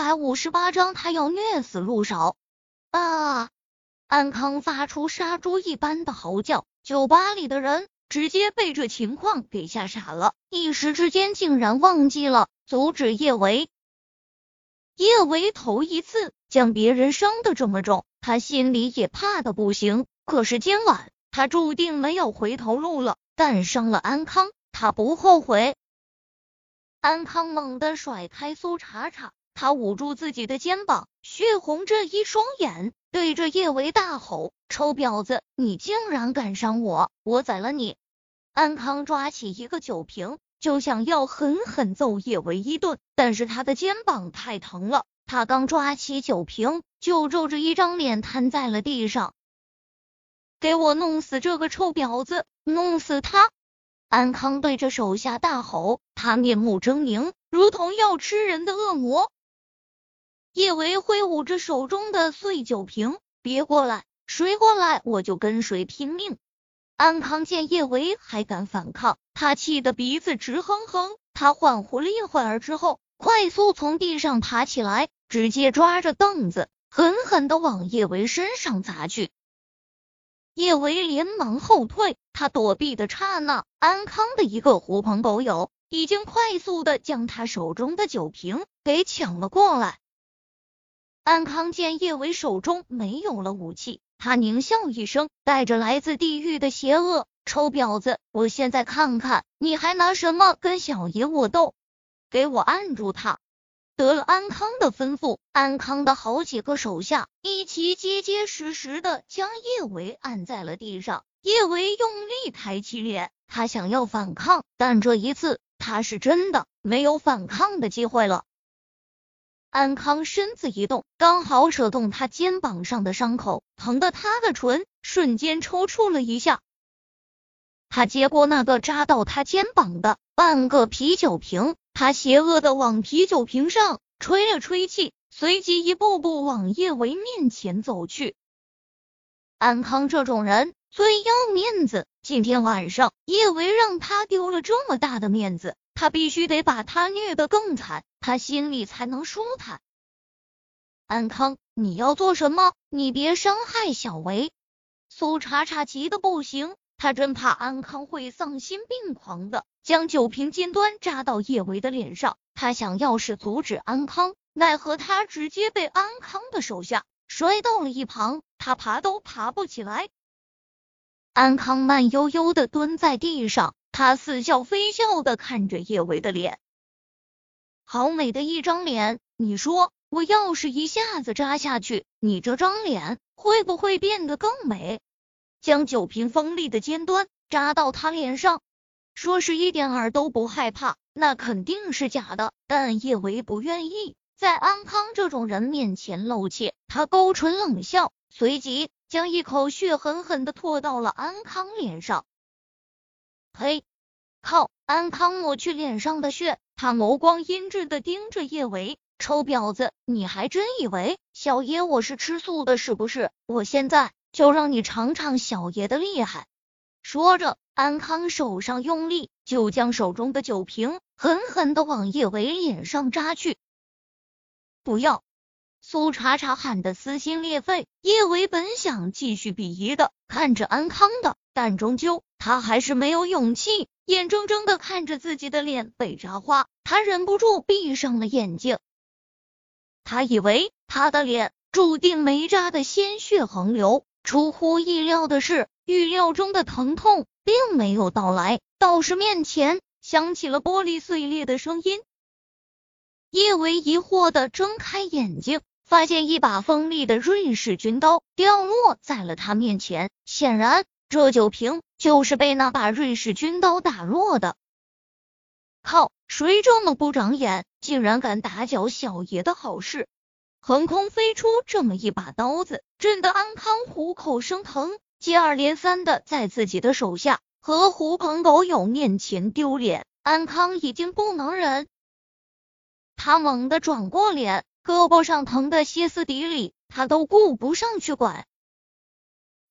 百五十八章，他要虐死陆少！啊！安康发出杀猪一般的嚎叫，酒吧里的人直接被这情况给吓傻了，一时之间竟然忘记了阻止叶维。叶维头一次将别人伤的这么重，他心里也怕的不行。可是今晚他注定没有回头路了，但伤了安康，他不后悔。安康猛地甩开苏茶茶。他捂住自己的肩膀，血红着一双眼，对着叶维大吼：“臭婊子，你竟然敢伤我！我宰了你！”安康抓起一个酒瓶，就想要狠狠揍叶维一顿，但是他的肩膀太疼了，他刚抓起酒瓶，就皱着一张脸瘫在了地上。给我弄死这个臭婊子，弄死他！安康对着手下大吼，他面目狰狞，如同要吃人的恶魔。叶维挥舞着手中的碎酒瓶，别过来，谁过来我就跟谁拼命。安康见叶维还敢反抗，他气得鼻子直哼哼。他恍惚了一会儿之后，快速从地上爬起来，直接抓着凳子，狠狠的往叶维身上砸去。叶维连忙后退，他躲避的刹那，安康的一个狐朋狗友已经快速的将他手中的酒瓶给抢了过来。安康见叶维手中没有了武器，他狞笑一声，带着来自地狱的邪恶：“臭婊子，我现在看看你还拿什么跟小爷我斗！给我按住他！”得了安康的吩咐，安康的好几个手下一起结结实实的将叶维按在了地上。叶维用力抬起脸，他想要反抗，但这一次他是真的没有反抗的机会了。安康身子一动，刚好扯动他肩膀上的伤口，疼得他的唇瞬间抽搐了一下。他接过那个扎到他肩膀的半个啤酒瓶，他邪恶的往啤酒瓶上吹了吹气，随即一步步往叶维面前走去。安康这种人最要面子，今天晚上叶维让他丢了这么大的面子。他必须得把他虐得更惨，他心里才能舒坦。安康，你要做什么？你别伤害小维。苏茶茶急得不行，他真怕安康会丧心病狂的将酒瓶尖端扎到叶维的脸上。他想要是阻止安康，奈何他直接被安康的手下摔到了一旁，他爬都爬不起来。安康慢悠悠的蹲在地上。他似笑非笑的看着叶维的脸，好美的一张脸。你说，我要是一下子扎下去，你这张脸会不会变得更美？将酒瓶锋利的尖端扎到他脸上，说是一点儿都不害怕，那肯定是假的。但叶维不愿意在安康这种人面前露怯，他勾唇冷笑，随即将一口血狠狠的吐到了安康脸上。嘿，靠！安康抹去脸上的血，他眸光阴鸷的盯着叶维，臭婊子，你还真以为小爷我是吃素的，是不是？我现在就让你尝尝小爷的厉害！说着，安康手上用力，就将手中的酒瓶狠狠的往叶维脸上扎去。不要！苏茶茶喊得撕心裂肺。叶维本想继续鄙夷的看着安康的，但终究。他还是没有勇气，眼睁睁的看着自己的脸被扎花，他忍不住闭上了眼睛。他以为他的脸注定没扎的鲜血横流，出乎意料的是，预料中的疼痛并没有到来。道士面前响起了玻璃碎裂的声音。叶维疑惑的睁开眼睛，发现一把锋利的瑞士军刀掉落在了他面前，显然。这酒瓶就是被那把瑞士军刀打落的。靠！谁这么不长眼，竟然敢打搅小爷的好事？横空飞出这么一把刀子，震得安康虎口生疼，接二连三的在自己的手下和狐朋狗友面前丢脸。安康已经不能忍，他猛地转过脸，胳膊上疼得歇斯底里，他都顾不上去管。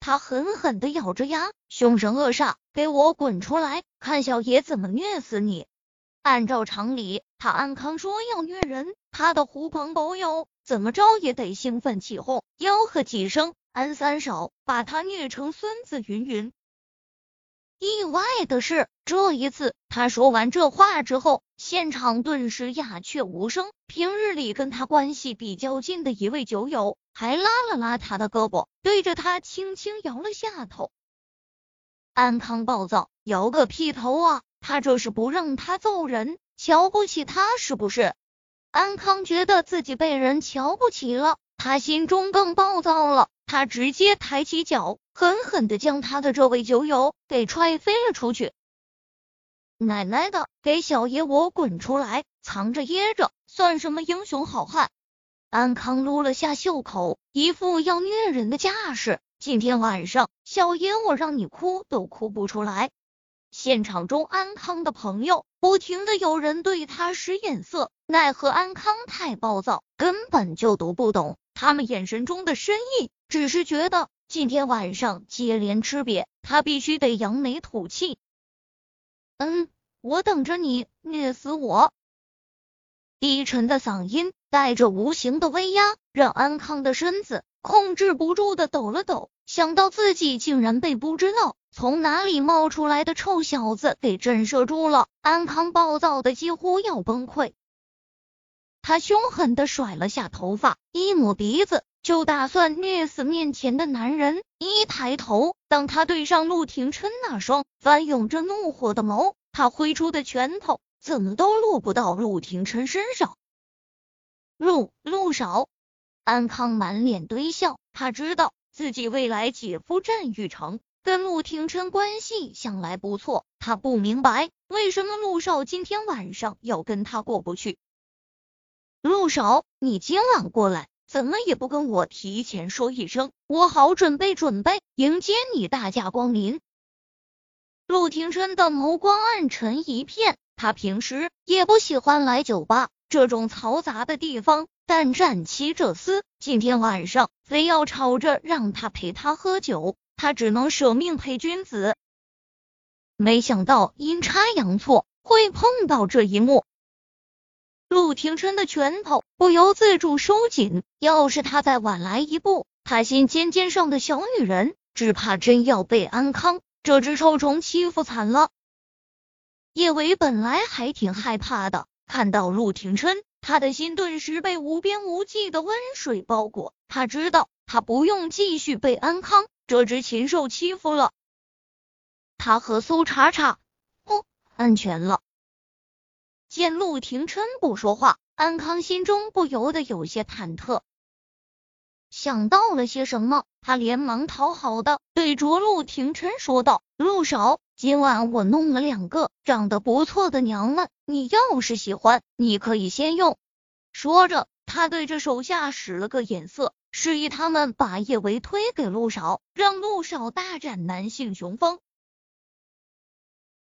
他狠狠的咬着牙，凶神恶煞，给我滚出来，看小爷怎么虐死你！按照常理，他安康说要虐人，他的狐朋狗友怎么着也得兴奋起哄，吆喝几声“安三少”，把他虐成孙子云云。意外的是，这一次他说完这话之后，现场顿时鸦雀无声。平日里跟他关系比较近的一位酒友，还拉了拉他的胳膊，对着他轻轻摇了下头。安康暴躁，摇个屁头啊！他这是不让他揍人，瞧不起他是不是？安康觉得自己被人瞧不起了，他心中更暴躁了。他直接抬起脚，狠狠的将他的这位酒友给踹飞了出去。奶奶的，给小爷我滚出来！藏着掖着算什么英雄好汉？安康撸了下袖口，一副要虐人的架势。今天晚上，小爷我让你哭都哭不出来。现场中，安康的朋友不停的有人对他使眼色，奈何安康太暴躁，根本就读不懂他们眼神中的深意。只是觉得今天晚上接连吃瘪，他必须得扬眉吐气。嗯，我等着你虐死我！低沉的嗓音带着无形的威压，让安康的身子控制不住的抖了抖。想到自己竟然被不知道从哪里冒出来的臭小子给震慑住了，安康暴躁的几乎要崩溃。他凶狠的甩了下头发，一抹鼻子。就打算虐死面前的男人。一抬头，当他对上陆廷琛那双翻涌着怒火的眸，他挥出的拳头怎么都落不到陆廷琛身上。陆陆少，安康满脸堆笑，他知道自己未来姐夫郑玉成跟陆廷琛关系向来不错，他不明白为什么陆少今天晚上要跟他过不去。陆少，你今晚过来。怎么也不跟我提前说一声，我好准备准备迎接你大驾光临。陆廷琛的眸光暗沉一片，他平时也不喜欢来酒吧这种嘈杂的地方，但战妻这厮今天晚上非要吵着让他陪他喝酒，他只能舍命陪君子。没想到阴差阳错会碰到这一幕。陆廷琛的拳头不由自主收紧，要是他再晚来一步，他心尖尖上的小女人只怕真要被安康这只臭虫欺负惨了。叶维本来还挺害怕的，看到陆廷琛，他的心顿时被无边无际的温水包裹。他知道他不用继续被安康这只禽兽欺负了。他和苏茶茶，哦，安全了。见陆廷琛不说话，安康心中不由得有些忐忑。想到了些什么，他连忙讨好的对着陆廷琛说道：“陆少，今晚我弄了两个长得不错的娘们，你要是喜欢，你可以先用。”说着，他对着手下使了个眼色，示意他们把叶维推给陆少，让陆少大展男性雄风。